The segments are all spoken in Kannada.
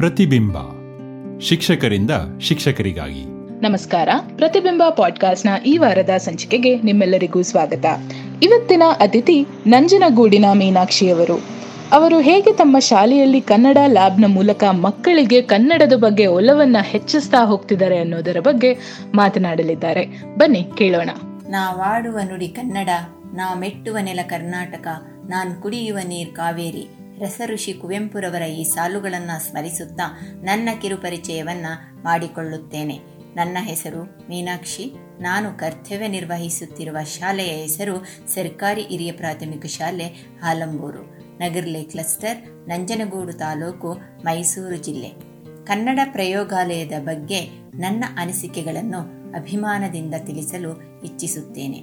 ಪ್ರತಿಬಿಂಬ. ಶಿಕ್ಷಕರಿಂದ ಶಿಕ್ಷಕರಿಗಾಗಿ. ನಮಸ್ಕಾರ. ಪ್ರತಿಬಿಂಬ ಪಾಡ್ಕಾಸ್ಟ್ನ ಈ ವಾರದ ಸಂಚಿಕೆಗೆ ನಿಮ್ಮೆಲ್ಲರಿಗೂ ಸ್ವಾಗತ. ಇವತ್ತಿನ ಅತಿಥಿ ನಂಜನಗೂಡಿನ ಮೀನಾಕ್ಷಿಯವರು. ಅವರು ಹೇಗೆ ತಮ್ಮ ಶಾಲೆಯಲ್ಲಿ ಕನ್ನಡ ಲ್ಯಾಬ್ನ ಮೂಲಕ ಮಕ್ಕಳಿಗೆ ಕನ್ನಡದ ಬಗ್ಗೆ ಒಲವನ್ನ ಹೆಚ್ಚಿಸ್ತಾ ಹೋಗ್ತಿದ್ದಾರೆ ಅನ್ನೋದರ ಬಗ್ಗೆ ಮಾತನಾಡಲಿದ್ದಾರೆ. ಬನ್ನಿ ಕೇಳೋಣ. ನಾವಾಡುವ ನುಡಿ ಕನ್ನಡ ನಾ ಮೆಟ್ಟುವ ನೆಲ ಕರ್ನಾಟಕ ನಾನ್ ಕುಡಿಯುವ ನೀರ್ ಕಾವೇರಿ. ರಸಋಷಿ ಕುವೆಂಪುರವರ ಈ ಸಾಲುಗಳನ್ನು ಸ್ಮರಿಸುತ್ತಾ ನನ್ನ ಕಿರುಪರಿಚಯವನ್ನು ಮಾಡಿಕೊಳ್ಳುತ್ತೇನೆ. ನನ್ನ ಹೆಸರು ಮೀನಾಕ್ಷಿ. ನಾನು ಕರ್ತವ್ಯ ನಿರ್ವಹಿಸುತ್ತಿರುವ ಶಾಲೆಯ ಹೆಸರು ಸರ್ಕಾರಿ ಹಿರಿಯ ಪ್ರಾಥಮಿಕ ಶಾಲೆ ಹಾಲಂಬೂರು. ನಗರ್ಲೆ ಕ್ಲಸ್ಟರ್, ನಂಜನಗೂಡು ತಾಲೂಕು, ಮೈಸೂರು ಜಿಲ್ಲೆ. ಕನ್ನಡ ಪ್ರಯೋಗಾಲಯದ ಬಗ್ಗೆ ನನ್ನ ಅನಿಸಿಕೆಗಳನ್ನು ಅಭಿಮಾನದಿಂದ ತಿಳಿಸಲು ಇಚ್ಛಿಸುತ್ತೇನೆ.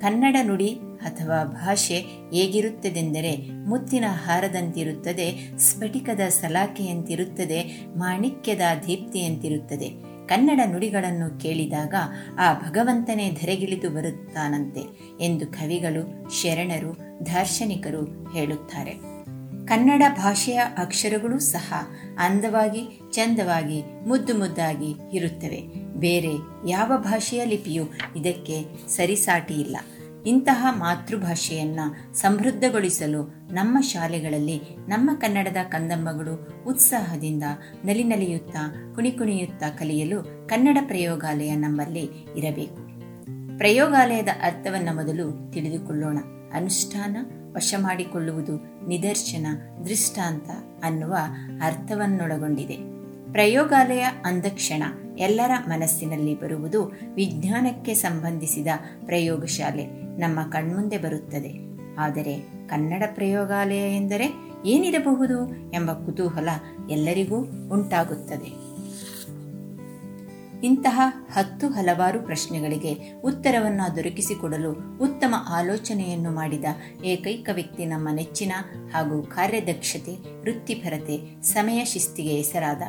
ಕನ್ನಡ ನುಡಿ ಅಥವಾ ಭಾಷೆ ಹೇಗಿರುತ್ತದೆಂದರೆ ಮುತ್ತಿನ ಹಾರದಂತಿರುತ್ತದೆ, ಸ್ಫಟಿಕದ ಸಲಾಕೆಯಂತಿರುತ್ತದೆ, ಮಾಣಿಕ್ಯದ ದೀಪ್ತಿಯಂತಿರುತ್ತದೆ. ಕನ್ನಡ ನುಡಿಗಳನ್ನು ಕೇಳಿದಾಗ ಆ ಭಗವಂತನೇ ಧರೆಗಿಳಿದು ಬರುತ್ತಾನಂತೆ ಎಂದು ಕವಿಗಳು, ಶರಣರು, ದಾರ್ಶನಿಕರು ಹೇಳುತ್ತಾರೆ. ಕನ್ನಡ ಭಾಷೆಯ ಅಕ್ಷರಗಳು ಸಹ ಅಂದವಾಗಿ, ಚಂದವಾಗಿ, ಮುದ್ದು ಮುದ್ದಾಗಿ ಇರುತ್ತವೆ. ಬೇರೆ ಯಾವ ಭಾಷೆಯ ಲಿಪಿಯೂ ಇದಕ್ಕೆ ಸರಿಸಾಟಿ ಇಲ್ಲ ಇಂತಹ ಮಾತೃಭಾಷೆಯನ್ನ ಸಮೃದ್ಧಗೊಳಿಸಲು ನಮ್ಮ ಶಾಲೆಗಳಲ್ಲಿ ನಮ್ಮ ಕನ್ನಡದ ಕಂದಮ್ಮಗಳು ಉತ್ಸಾಹದಿಂದ ನಲಿ ನಲಿಯುತ್ತಾ ಕುಣಿಕುಣಿಯುತ್ತಾ ಕಲಿಯಲು ಕನ್ನಡ ಪ್ರಯೋಗಾಲಯ ನಮ್ಮಲ್ಲಿ ಇರಬೇಕು. ಪ್ರಯೋಗಾಲಯದ ಅರ್ಥವನ್ನ ಮೊದಲು ತಿಳಿದುಕೊಳ್ಳೋಣ. ಅನುಷ್ಠಾನ, ವಶ ಮಾಡಿಕೊಳ್ಳುವುದು ನಿದರ್ಶನ, ದೃಷ್ಟಾಂತ ಅನ್ನುವ ಅರ್ಥವನ್ನೊಳಗೊಂಡಿದೆ. ಪ್ರಯೋಗಾಲಯ ಅಂದಕ್ಷಣ ಎಲ್ಲರ ಮನಸ್ಸಿನಲ್ಲಿ ಬರುವುದು ವಿಜ್ಞಾನಕ್ಕೆ ಸಂಬಂಧಿಸಿದ ಪ್ರಯೋಗಶಾಲೆ. ನಮ್ಮ ಕಣ್ಮುಂದೆ ಬರುತ್ತದೆ. ಆದರೆ ಕನ್ನಡ ಪ್ರಯೋಗಾಲಯ ಎಂದರೆ ಏನಿರಬಹುದು ಎಂಬ ಕುತೂಹಲ ಎಲ್ಲರಿಗೂ ಉಂಟಾಗುತ್ತದೆ. ಇಂತಹ ಹತ್ತು ಹಲವಾರು ಪ್ರಶ್ನೆಗಳಿಗೆ ಉತ್ತರವನ್ನು ದೊರಕಿಸಿಕೊಡಲು ಉತ್ತಮ ಆಲೋಚನೆಯನ್ನು ಮಾಡಿದ ಏಕೈಕ ವ್ಯಕ್ತಿ ನಮ್ಮ ನೆಚ್ಚಿನ ಹಾಗೂ ಕಾರ್ಯದಕ್ಷತೆ, ವೃತ್ತಿಪರತೆ, ಸಮಯ ಶಿಸ್ತಿಗೆ ಹೆಸರಾದ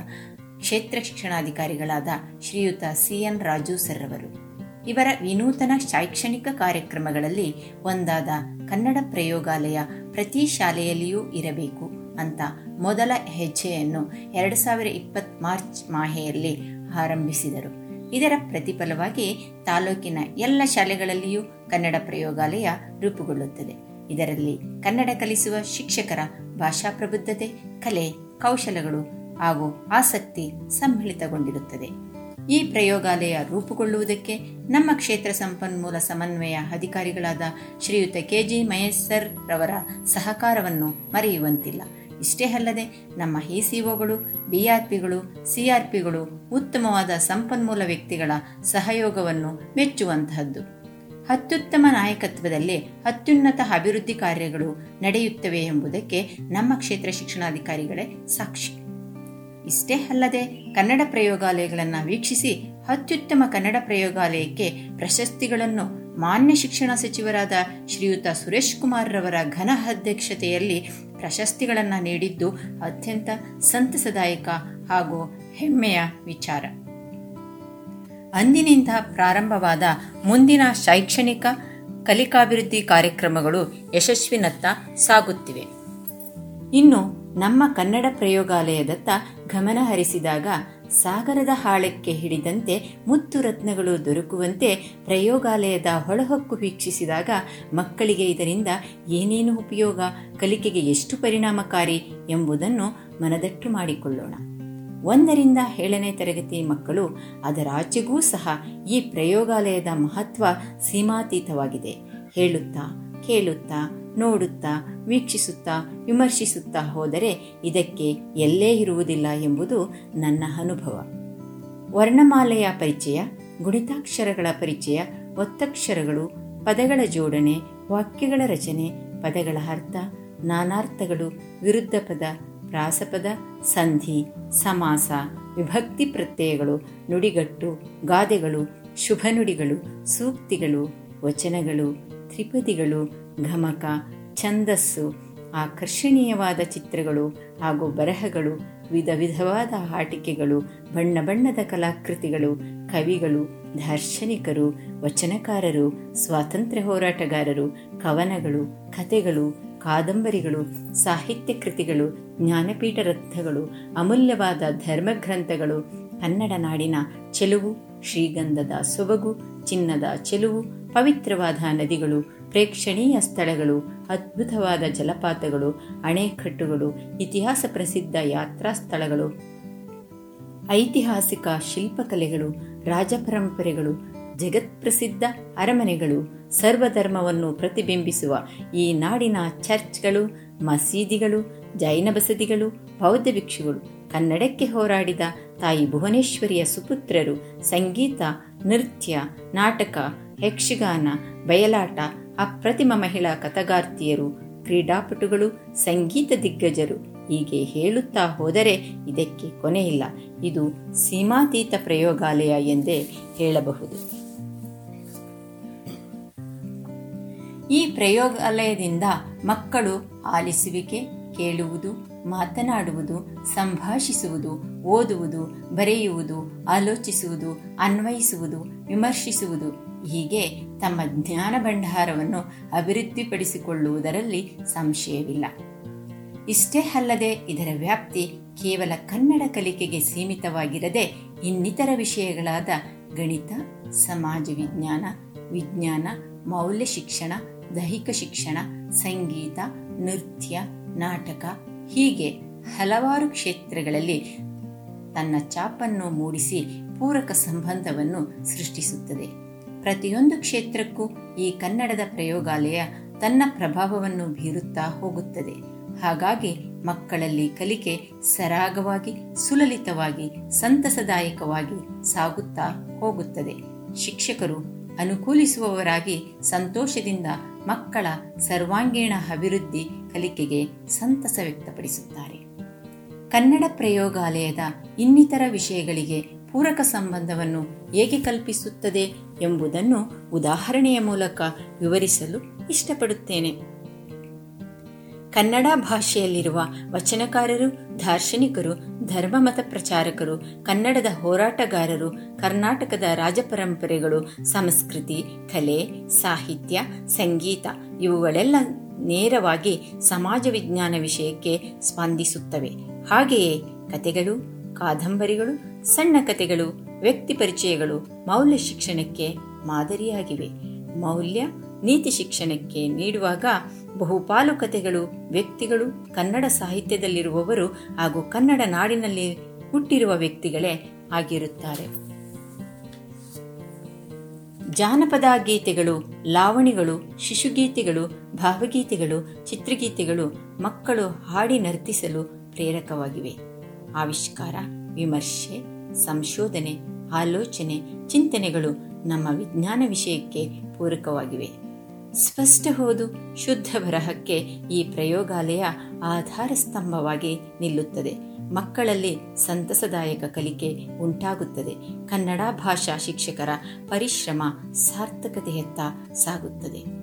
ಕ್ಷೇತ್ರ ಶಿಕ್ಷಣಾಧಿಕಾರಿಗಳಾದ ಶ್ರೀಯುತ ಸಿಎನ್ ರಾಜು ಸರ್ ಅವರು ಇವರ ವಿನೂತನ ಶೈಕ್ಷಣಿಕ ಕಾರ್ಯಕ್ರಮಗಳಲ್ಲಿ ಒಂದಾದ ಕನ್ನಡ ಪ್ರಯೋಗಾಲಯ ಪ್ರತಿ ಶಾಲೆಯಲ್ಲಿಯೂ ಇರಬೇಕು ಅಂತ ಮೊದಲ ಹೆಜ್ಜೆಯನ್ನು ಎರಡು ಸಾವಿರ ಇಪ್ಪತ್ತ್ ಮಾರ್ಚ್ ಮಾಹೆಯಲ್ಲಿ ಆರಂಭಿಸಿದರು. ಇದರ ಪ್ರತಿಫಲವಾಗಿ ತಾಲೂಕಿನ ಎಲ್ಲ ಶಾಲೆಗಳಲ್ಲಿಯೂ ಕನ್ನಡ ಪ್ರಯೋಗಾಲಯ ರೂಪುಗೊಳ್ಳುತ್ತದೆ. ಇದರಲ್ಲಿ ಕನ್ನಡ ಕಲಿಸುವ ಶಿಕ್ಷಕರ ಭಾಷಾ ಪ್ರಬುದ್ಧತೆ, ಕಲೆ, ಕೌಶಲಗಳು ಹಾಗೂ ಆಸಕ್ತಿ ಸಮ್ಮಿಳಿತಗೊಂಡಿರುತ್ತದೆ. ಈ ಪ್ರಯೋಗಾಲಯ ರೂಪುಗೊಳ್ಳುವುದಕ್ಕೆ ನಮ್ಮ ಕ್ಷೇತ್ರ ಸಂಪನ್ಮೂಲ ಸಮನ್ವಯ ಅಧಿಕಾರಿಗಳಾದ ಶ್ರೀಯುತ ಕೆಜಿ ಮಹೇಶ್ವರ್ ರವರ ಸಹಕಾರವನ್ನು ಮರೆಯುವಂತಿಲ್ಲ. ಇಷ್ಟೇ ಅಲ್ಲದೆ ನಮ್ಮ ಇಸಿಒಗಳು ಬಿಆರ್ಪಿಗಳು, ಸಿಆರ್ಪಿಗಳು ಉತ್ತಮವಾದ ಸಂಪನ್ಮೂಲ ವ್ಯಕ್ತಿಗಳ ಸಹಯೋಗವನ್ನು ಮೆಚ್ಚುವಂತಹದ್ದು. ಅತ್ಯುತ್ತಮ ನಾಯಕತ್ವದಲ್ಲಿ ಅತ್ಯುನ್ನತ ಅಭಿವೃದ್ಧಿ ಕಾರ್ಯಗಳು ನಡೆಯುತ್ತವೆ ಎಂಬುದಕ್ಕೆ ನಮ್ಮ ಕ್ಷೇತ್ರ ಶಿಕ್ಷಣಾಧಿಕಾರಿಗಳೇ ಸಾಕ್ಷಿ. ಇಷ್ಟೇ ಅಲ್ಲದೆ ಕನ್ನಡ ಪ್ರಯೋಗಾಲಯಗಳನ್ನು ವೀಕ್ಷಿಸಿ ಅತ್ಯುತ್ತಮ ಕನ್ನಡ ಪ್ರಯೋಗಾಲಯಕ್ಕೆ ಪ್ರಶಸ್ತಿಗಳನ್ನು ಮಾನ್ಯ ಶಿಕ್ಷಣ ಸಚಿವರಾದ ಶ್ರೀಯುತ ಸುರೇಶ್ ಕುಮಾರ್ ರವರ ಘನ ಅಧ್ಯಕ್ಷತೆಯಲ್ಲಿ ಪ್ರಶಸ್ತಿಗಳನ್ನು ನೀಡಿದ್ದು ಅತ್ಯಂತ ಸಂತಸದಾಯಕ ಹಾಗೂ ಹೆಮ್ಮೆಯ ವಿಚಾರ. ಅಂದಿನಿಂದ ಪ್ರಾರಂಭವಾದ ಮುಂದಿನ ಶೈಕ್ಷಣಿಕ ಕಲಿಕಾಭಿವೃದ್ಧಿ ಕಾರ್ಯಕ್ರಮಗಳು ಯಶಸ್ವಿನತ್ತ ಸಾಗುತ್ತಿವೆ. ಇನ್ನು ನಮ್ಮ ಕನ್ನಡ ಪ್ರಯೋಗಾಲಯದತ್ತ ಗಮನ ಹರಿಸಿದಾಗ ಸಾಗರದ ಹಾಳಕ್ಕೆ ಹಿಡಿದಂತೆ ಮುತ್ತು ರತ್ನಗಳು ದೊರಕುವಂತೆ ಪ್ರಯೋಗಾಲಯದ ಹೊಳಹೊಕ್ಕು ವೀಕ್ಷಿಸಿದಾಗ ಮಕ್ಕಳಿಗೆ ಇದರಿಂದ ಏನೇನು ಉಪಯೋಗ, ಕಲಿಕೆಗೆ ಎಷ್ಟು ಪರಿಣಾಮಕಾರಿ ಎಂಬುದನ್ನು ಮನದಟ್ಟು ಮಾಡಿಕೊಳ್ಳೋಣ. ಒಂದರಿಂದ ಏಳನೇ ತರಗತಿ ಮಕ್ಕಳು ಅದರಾಚೆಗೂ ಸಹ ಈ ಪ್ರಯೋಗಾಲಯದ ಮಹತ್ವ ಸೀಮಾತೀತವಾಗಿದೆ. ಹೇಳುತ್ತಾ, ಕೇಳುತ್ತಾ ನೋಡುತ್ತಾ, ವೀಕ್ಷಿಸುತ್ತಾ, ವಿಮರ್ಶಿಸುತ್ತಾ ಹೋದರೆ ಇದಕ್ಕೆ ಎಲ್ಲೇ ಇರುವುದಿಲ್ಲ ಎಂಬುದು ನನ್ನ ಅನುಭವ. ವರ್ಣಮಾಲೆಯ ಪರಿಚಯ, ಗುಣಿತಾಕ್ಷರಗಳ ಪರಿಚಯ, ಒತ್ತಕ್ಷರಗಳು, ಪದಗಳ ಜೋಡಣೆ, ವಾಕ್ಯಗಳ ರಚನೆ, ಪದಗಳ ಅರ್ಥ, ನಾನಾರ್ಥಗಳು, ವಿರುದ್ಧ ಪದ ಪ್ರಾಸಪದ ಸಂಧಿ, ಸಮಾಸ, ವಿಭಕ್ತಿ ಪ್ರತ್ಯಯಗಳು, ನುಡಿಗಟ್ಟು, ಗಾದೆಗಳು ಶುಭ ನುಡಿಗಳು ಸೂಕ್ತಿಗಳು, ವಚನಗಳು ತ್ರಿಪದಿಗಳು, ಘಮಕ, ಛಂದಸ್ಸು, ಆಕರ್ಷಣೀಯವಾದ ಚಿತ್ರಗಳು ಹಾಗೂ ಬರಹಗಳು, ವಿಧ ವಿಧವಾದ ಆಟಿಕೆಗಳು, ಬಣ್ಣ ಬಣ್ಣದ ಕಲಾಕೃತಿಗಳು, ಕವಿಗಳು, ದಾರ್ಶನಿಕರು, ವಚನಕಾರರು, ಸ್ವಾತಂತ್ರ್ಯ ಹೋರಾಟಗಾರರು, ಕವನಗಳು, ಕಥೆಗಳು, ಕಾದಂಬರಿಗಳು, ಸಾಹಿತ್ಯ ಕೃತಿಗಳು, ಜ್ಞಾನಪೀಠ ರತ್ನಗಳು ಅಮೂಲ್ಯವಾದ ಧರ್ಮಗ್ರಂಥಗಳು ಕನ್ನಡ ನಾಡಿನ ಚೆಲುವು, ಶ್ರೀಗಂಧದ ಸೊಬಗು, ಚಿನ್ನದ ಚೆಲುವು ಪವಿತ್ರವಾದ ನದಿಗಳು, ಪ್ರೇಕ್ಷಣೀಯ ಸ್ಥಳಗಳು, ಅದ್ಭುತವಾದ ಜಲಪಾತಗಳು, ಅಣೆಕಟ್ಟುಗಳು, ಇತಿಹಾಸ ಪ್ರಸಿದ್ಧ ಯಾತ್ರಾ ಸ್ಥಳಗಳು, ಐತಿಹಾಸಿಕ ಶಿಲ್ಪಕಲೆಗಳು, ರಾಜಪರಂಪರೆಗಳು ಜಗತ್ಪ್ರಸಿದ್ಧ ಅರಮನೆಗಳು, ಸರ್ವಧರ್ಮವನ್ನು ಪ್ರತಿಬಿಂಬಿಸುವ ಈ ನಾಡಿನ ಚರ್ಚ್ಗಳು, ಮಸೀದಿಗಳು, ಜೈನ ಬಸದಿಗಳು, ಬೌದ್ಧ ಭಿಕ್ಷುಗಳು, ಕನ್ನಡಕ್ಕೆ ಹೋರಾಡಿದ ತಾಯಿ ಭುವನೇಶ್ವರಿಯ ಸುಪುತ್ರರು, ಸಂಗೀತ, ನೃತ್ಯ, ನಾಟಕ ಯಕ್ಷಗಾನ, ಬಯಲಾಟ ಅಪ್ರತಿಮ ಮಹಿಳಾ ಕಥಗಾರ್ತಿಯರು, ಕ್ರೀಡಾಪಟುಗಳು, ಸಂಗೀತ ದಿಗ್ಗಜರು ಹೀಗೆ ಹೇಳುತ್ತಾ ಹೋದರೆ ಇದಕ್ಕೆ ಕೊನೆಯಿಲ್ಲ ಇದು ಸೀಮಾತೀತ ಪ್ರಯೋಗಾಲಯ ಎಂದೇ ಹೇಳಬಹುದು. ಈ ಪ್ರಯೋಗಾಲಯದಿಂದ ಮಕ್ಕಳು ಆಲಿಸುವಿಕೆ, ಕೇಳುವುದು, ಮಾತನಾಡುವುದು, ಸಂಭಾಷಿಸುವುದು, ಓದುವುದು, ಬರೆಯುವುದು, ಆಲೋಚಿಸುವುದು, ಅನ್ವಯಿಸುವುದು, ವಿಮರ್ಶಿಸುವುದು ಹೀಗೆ ತಮ್ಮ ಜ್ಞಾನ ಭಂಡಾರವನ್ನು ಅಭಿವೃದ್ಧಿಪಡಿಸಿಕೊಳ್ಳುವುದರಲ್ಲಿ ಸಂಶಯವಿಲ್ಲ. ಇಷ್ಟೇ ಅಲ್ಲದೆ ಇದರ ವ್ಯಾಪ್ತಿ ಕೇವಲ ಕನ್ನಡ ಕಲಿಕೆಗೆ ಸೀಮಿತವಾಗಿರದೆ ಇನ್ನಿತರ ವಿಷಯಗಳಾದ ಗಣಿತ, ಸಮಾಜ ವಿಜ್ಞಾನ ವಿಜ್ಞಾನ, ಮೌಲ್ಯ ಶಿಕ್ಷಣ, ದೈಹಿಕ ಶಿಕ್ಷಣ, ಸಂಗೀತ, ನೃತ್ಯ, ನಾಟಕ ಹೀಗೆ ಹಲವಾರು ಕ್ಷೇತ್ರಗಳಲ್ಲಿ ತನ್ನ ಚಾಪನ್ನು ಮೂಡಿಸಿ ಪೂರಕ ಸಂಬಂಧವನ್ನು ಸೃಷ್ಟಿಸುತ್ತದೆ. ಪ್ರತಿಯೊಂದು ಕ್ಷೇತ್ರಕ್ಕೂ ಈ ಕನ್ನಡದ ಪ್ರಯೋಗಾಲಯ ತನ್ನ ಪ್ರಭಾವವನ್ನು ಬೀರುತ್ತಾ ಹೋಗುತ್ತದೆ. ಹಾಗಾಗಿ ಮಕ್ಕಳಲ್ಲಿ ಕಲಿಕೆ ಸರಾಗವಾಗಿ, ಸುಲಲಿತವಾಗಿ, ಸಂತಸದಾಯಕವಾಗಿ ಸಾಗುತ್ತಾ ಹೋಗುತ್ತದೆ. ಶಿಕ್ಷಕರು ಅನುಕೂಲಿಸುವವರಾಗಿ ಸಂತೋಷದಿಂದ ಮಕ್ಕಳ ಸರ್ವಾಂಗೀಣ ಅಭಿವೃದ್ಧಿ ಕಲಿಕೆಗೆ ಸಂತಸ ವ್ಯಕ್ತಪಡಿಸುತ್ತಾರೆ. ಕನ್ನಡ ಪ್ರಯೋಗಾಲಯದ ಇನ್ನಿತರ ವಿಷಯಗಳಿಗೆ ಪೂರಕ ಸಂಬಂಧವನ್ನು ಹೇಗೆ ಕಲ್ಪಿಸುತ್ತದೆ ಎಂಬುದನ್ನು ಉದಾಹರಣೆಯ ಮೂಲಕ ವಿವರಿಸಲು ಇಷ್ಟಪಡುತ್ತೇನೆ. ಕನ್ನಡ ಭಾಷೆಯಲ್ಲಿರುವ ವಚನಕಾರರು, ದಾರ್ಶನಿಕರು ಧರ್ಮ ಮತ ಪ್ರಚಾರಕರು, ಕನ್ನಡದ ಹೋರಾಟಗಾರರು, ಕರ್ನಾಟಕದ ರಾಜಪರಂಪರೆಗಳು, ಸಂಸ್ಕೃತಿ, ಕಲೆ, ಸಾಹಿತ್ಯ, ಸಂಗೀತ ಇವುಗಳೆಲ್ಲ ನೇರವಾಗಿ ಸಮಾಜ ವಿಜ್ಞಾನ ವಿಷಯಕ್ಕೆ ಸ್ಪಂದಿಸುತ್ತವೆ. ಹಾಗೆಯೇ ಕತೆಗಳು ಕಾದಂಬರಿಗಳು ಸಣ್ಣ ಕಥೆಗಳು, ವ್ಯಕ್ತಿ ಪರಿಚಯಗಳು ಮೌಲ್ಯ ಶಿಕ್ಷಣಕ್ಕೆ ಮಾದರಿಯಾಗಿವೆ. ಮೌಲ್ಯ ನೀತಿ ಶಿಕ್ಷಣಕ್ಕೆ ನೀಡುವಾಗ ಬಹುಪಾಲು ಕಥೆಗಳು ವ್ಯಕ್ತಿಗಳು ಕನ್ನಡ ಸಾಹಿತ್ಯದಲ್ಲಿರುವವರು ಹಾಗೂ ಕನ್ನಡ ನಾಡಿನಲ್ಲಿ ಹುಟ್ಟಿರುವ ವ್ಯಕ್ತಿಗಳೇ ಆಗಿರುತ್ತಾರೆ. ಜಾನಪದ ಗೀತೆಗಳು, ಲಾವಣಿಗಳು, ಶಿಶುಗೀತೆಗಳು, ಭಾವಗೀತೆಗಳು, ಚಿತ್ರಗೀತೆಗಳು ಮಕ್ಕಳು ಹಾಡಿ ನರ್ತಿಸಲು ಪ್ರೇರಕವಾಗಿವೆ. ಆವಿಷ್ಕಾರ, ವಿಮರ್ಶೆ ಸಂಶೋಧನೆ, ಆಲೋಚನೆ, ಚಿಂತನೆಗಳು ನಮ್ಮ ವಿಜ್ಞಾನ ವಿಷಯಕ್ಕೆ ಪೂರಕವಾಗಿವೆ. ಸ್ಪಷ್ಟ ಹೋದು, ಶುದ್ಧ ಬರಹಕ್ಕೆ ಈ ಪ್ರಯೋಗಾಲಯ ಆಧಾರ ಸ್ತಂಭವಾಗಿ ನಿಲ್ಲುತ್ತದೆ. ಮಕ್ಕಳಲ್ಲಿ ಸಂತಸದಾಯಕ ಕಲಿಕೆ ಉಂಟಾಗುತ್ತದೆ. ಕನ್ನಡ ಭಾಷಾ ಶಿಕ್ಷಕರ ಪರಿಶ್ರಮ ಸಾರ್ಥಕತೆಯತ್ತ ಸಾಗುತ್ತದೆ.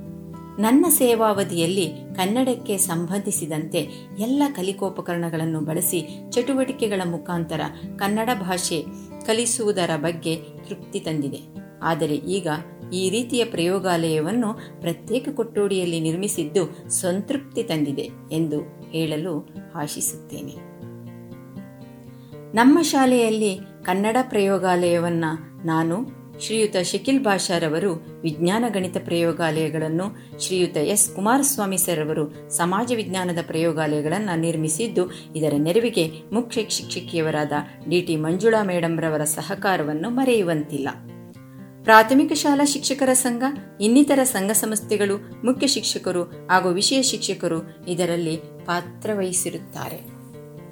ನನ್ನ ಸೇವಾವಧಿಯಲ್ಲಿ ಕನ್ನಡಕ್ಕೆ ಸಂಬಂಧಿಸಿದಂತೆ ಎಲ್ಲ ಕಲಿಕೋಪಕರಣಗಳನ್ನು ಬಳಸಿ ಚಟುವಟಿಕೆಗಳ ಮುಖಾಂತರ ಕನ್ನಡ ಭಾಷೆ ಕಲಿಸುವುದರ ಬಗ್ಗೆ ತೃಪ್ತಿ ತಂದಿದೆ. ಆದರೆ ಈಗ ಈ ರೀತಿಯ ಪ್ರಯೋಗಾಲಯವನ್ನು ಪ್ರತ್ಯೇಕ ಕೊಟ್ಟೋಡಿಯಲ್ಲಿ ನಿರ್ಮಿಸಿದ್ದು ಸಂತೃಪ್ತಿ ತಂದಿದೆ ಎಂದು ಹೇಳಲು ಆಶಿಸುತ್ತೇನೆ. ನಮ್ಮ ಶಾಲೆಯಲ್ಲಿ ಕನ್ನಡ ಪ್ರಯೋಗಾಲಯವನ್ನು ನಾನು ಶ್ರೀಯುತ ಶಕಿಲ್ ಭಾಷಾರವರು ವಿಜ್ಞಾನ ಗಣಿತ ಪ್ರಯೋಗಾಲಯಗಳನ್ನು, ಶ್ರೀಯುತ ಎಸ್ ಕುಮಾರಸ್ವಾಮಿ ಸರ್ ಅವರು ಸಮಾಜ ವಿಜ್ಞಾನದ ಪ್ರಯೋಗಾಲಯಗಳನ್ನು ನಿರ್ಮಿಸಿದ್ದು, ಇದರ ನೆರವಿಗೆ ಮುಖ್ಯ ಶಿಕ್ಷಕಿಯವರಾದ ಡಿಟಿ ಮಂಜುಳಾ ಮೇಡಂರವರ ಸಹಕಾರವನ್ನು ಮರೆಯುವಂತಿಲ್ಲ. ಪ್ರಾಥಮಿಕ ಶಾಲಾ ಶಿಕ್ಷಕರ ಸಂಘ, ಇನ್ನಿತರ ಸಂಘ ಸಂಸ್ಥೆಗಳು, ಮುಖ್ಯ ಶಿಕ್ಷಕರು ಹಾಗೂ ವಿಷಯ ಶಿಕ್ಷಕರು ಇದರಲ್ಲಿ ಪಾತ್ರವಹಿಸಿರುತ್ತಾರೆ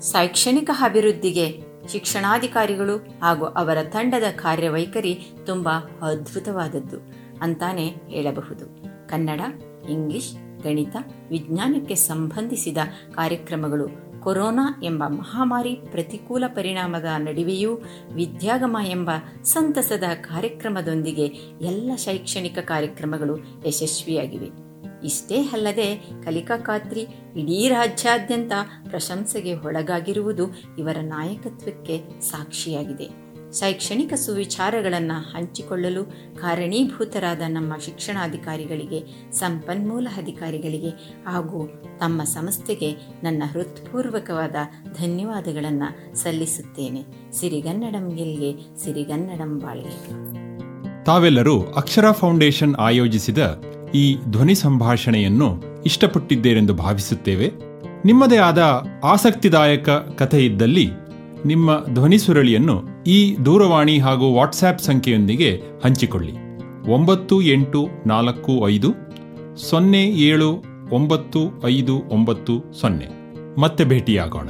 ಶೈಕ್ಷಣಿಕ ಅಭಿವೃದ್ಧಿಗೆ ಶಿಕ್ಷಣಾಧಿಕಾರಿಗಳು ಹಾಗೂ ಅವರ ತಂಡದ ಕಾರ್ಯವೈಖರಿ ತುಂಬ ಅದ್ಭುತವಾದದ್ದು ಅಂತಾನೆ ಹೇಳಬಹುದು. ಕನ್ನಡ, ಇಂಗ್ಲಿಷ್, ಗಣಿತ, ವಿಜ್ಞಾನಕ್ಕೆ ಸಂಬಂಧಿಸಿದ ಕಾರ್ಯಕ್ರಮಗಳು ಕೊರೋನಾ ಎಂಬ ಮಹಾಮಾರಿ ಪ್ರತಿಕೂಲ ಪರಿಣಾಮದ ನಡುವೆಯೂ ವಿದ್ಯಾಗಮ ಎಂಬ ಸಂತಸದ ಕಾರ್ಯಕ್ರಮದೊಂದಿಗೆ ಎಲ್ಲ ಶೈಕ್ಷಣಿಕ ಕಾರ್ಯಕ್ರಮಗಳು ಯಶಸ್ವಿಯಾಗಿವೆ. ಇಷ್ಟೇ ಅಲ್ಲದೆ ಕಲಿಕಾ ಖಾತ್ರಿ ಇಡೀ ರಾಜ್ಯಾದ್ಯಂತ ಪ್ರಶಂಸೆಗೆ ಒಳಗಾಗಿರುವುದು ಇವರ ನಾಯಕತ್ವಕ್ಕೆ ಸಾಕ್ಷಿಯಾಗಿದೆ. ಶೈಕ್ಷಣಿಕ ಸುವಿಚಾರಗಳನ್ನು ಹಂಚಿಕೊಳ್ಳಲು ಕಾರಣೀಭೂತರಾದ ನಮ್ಮ ಶಿಕ್ಷಣಾಧಿಕಾರಿಗಳಿಗೆ, ಸಂಪನ್ಮೂಲ ಅಧಿಕಾರಿಗಳಿಗೆ ಹಾಗೂ ತಮ್ಮ ಸಂಸ್ಥೆಗೆ ನನ್ನ ಹೃತ್ಪೂರ್ವಕವಾದ ಧನ್ಯವಾದಗಳನ್ನು ಸಲ್ಲಿಸುತ್ತೇನೆ. ಸಿರಿಗನ್ನಡಂ ಗೆಲ್ಗೆ ಸಿರಿಗನ್ನಡಂ ಬಾಳ್ಗೆ. ತಾವೆಲ್ಲರೂ ಅಕ್ಷರ ಫೌಂಡೇಶನ್ ಆಯೋಜಿಸಿದ ಈ ಧ್ವನಿ ಸಂಭಾಷಣೆಯನ್ನು ಇಷ್ಟಪಟ್ಟಿದ್ದೇರೆಂದು ಭಾವಿಸುತ್ತೇವೆ. ನಿಮ್ಮದೇ ಆದ ಆಸಕ್ತಿದಾಯಕ ಕಥೆ ಇದ್ದಲ್ಲಿ ನಿಮ್ಮ ಧ್ವನಿ ಸುರಳಿಯನ್ನು ಈ ದೂರವಾಣಿ ಹಾಗೂ ವಾಟ್ಸ್ಆ್ಯಪ್ ಸಂಖ್ಯೆಯೊಂದಿಗೆ ಹಂಚಿಕೊಳ್ಳಿ. ಒಂಬತ್ತು ಎಂಟು ನಾಲ್ಕು ಐದು ಸೊನ್ನೆ ಏಳು ಒಂಬತ್ತು ಐದು ಒಂಬತ್ತು ಸೊನ್ನೆ. ಮತ್ತೆ ಭೇಟಿಯಾಗೋಣ.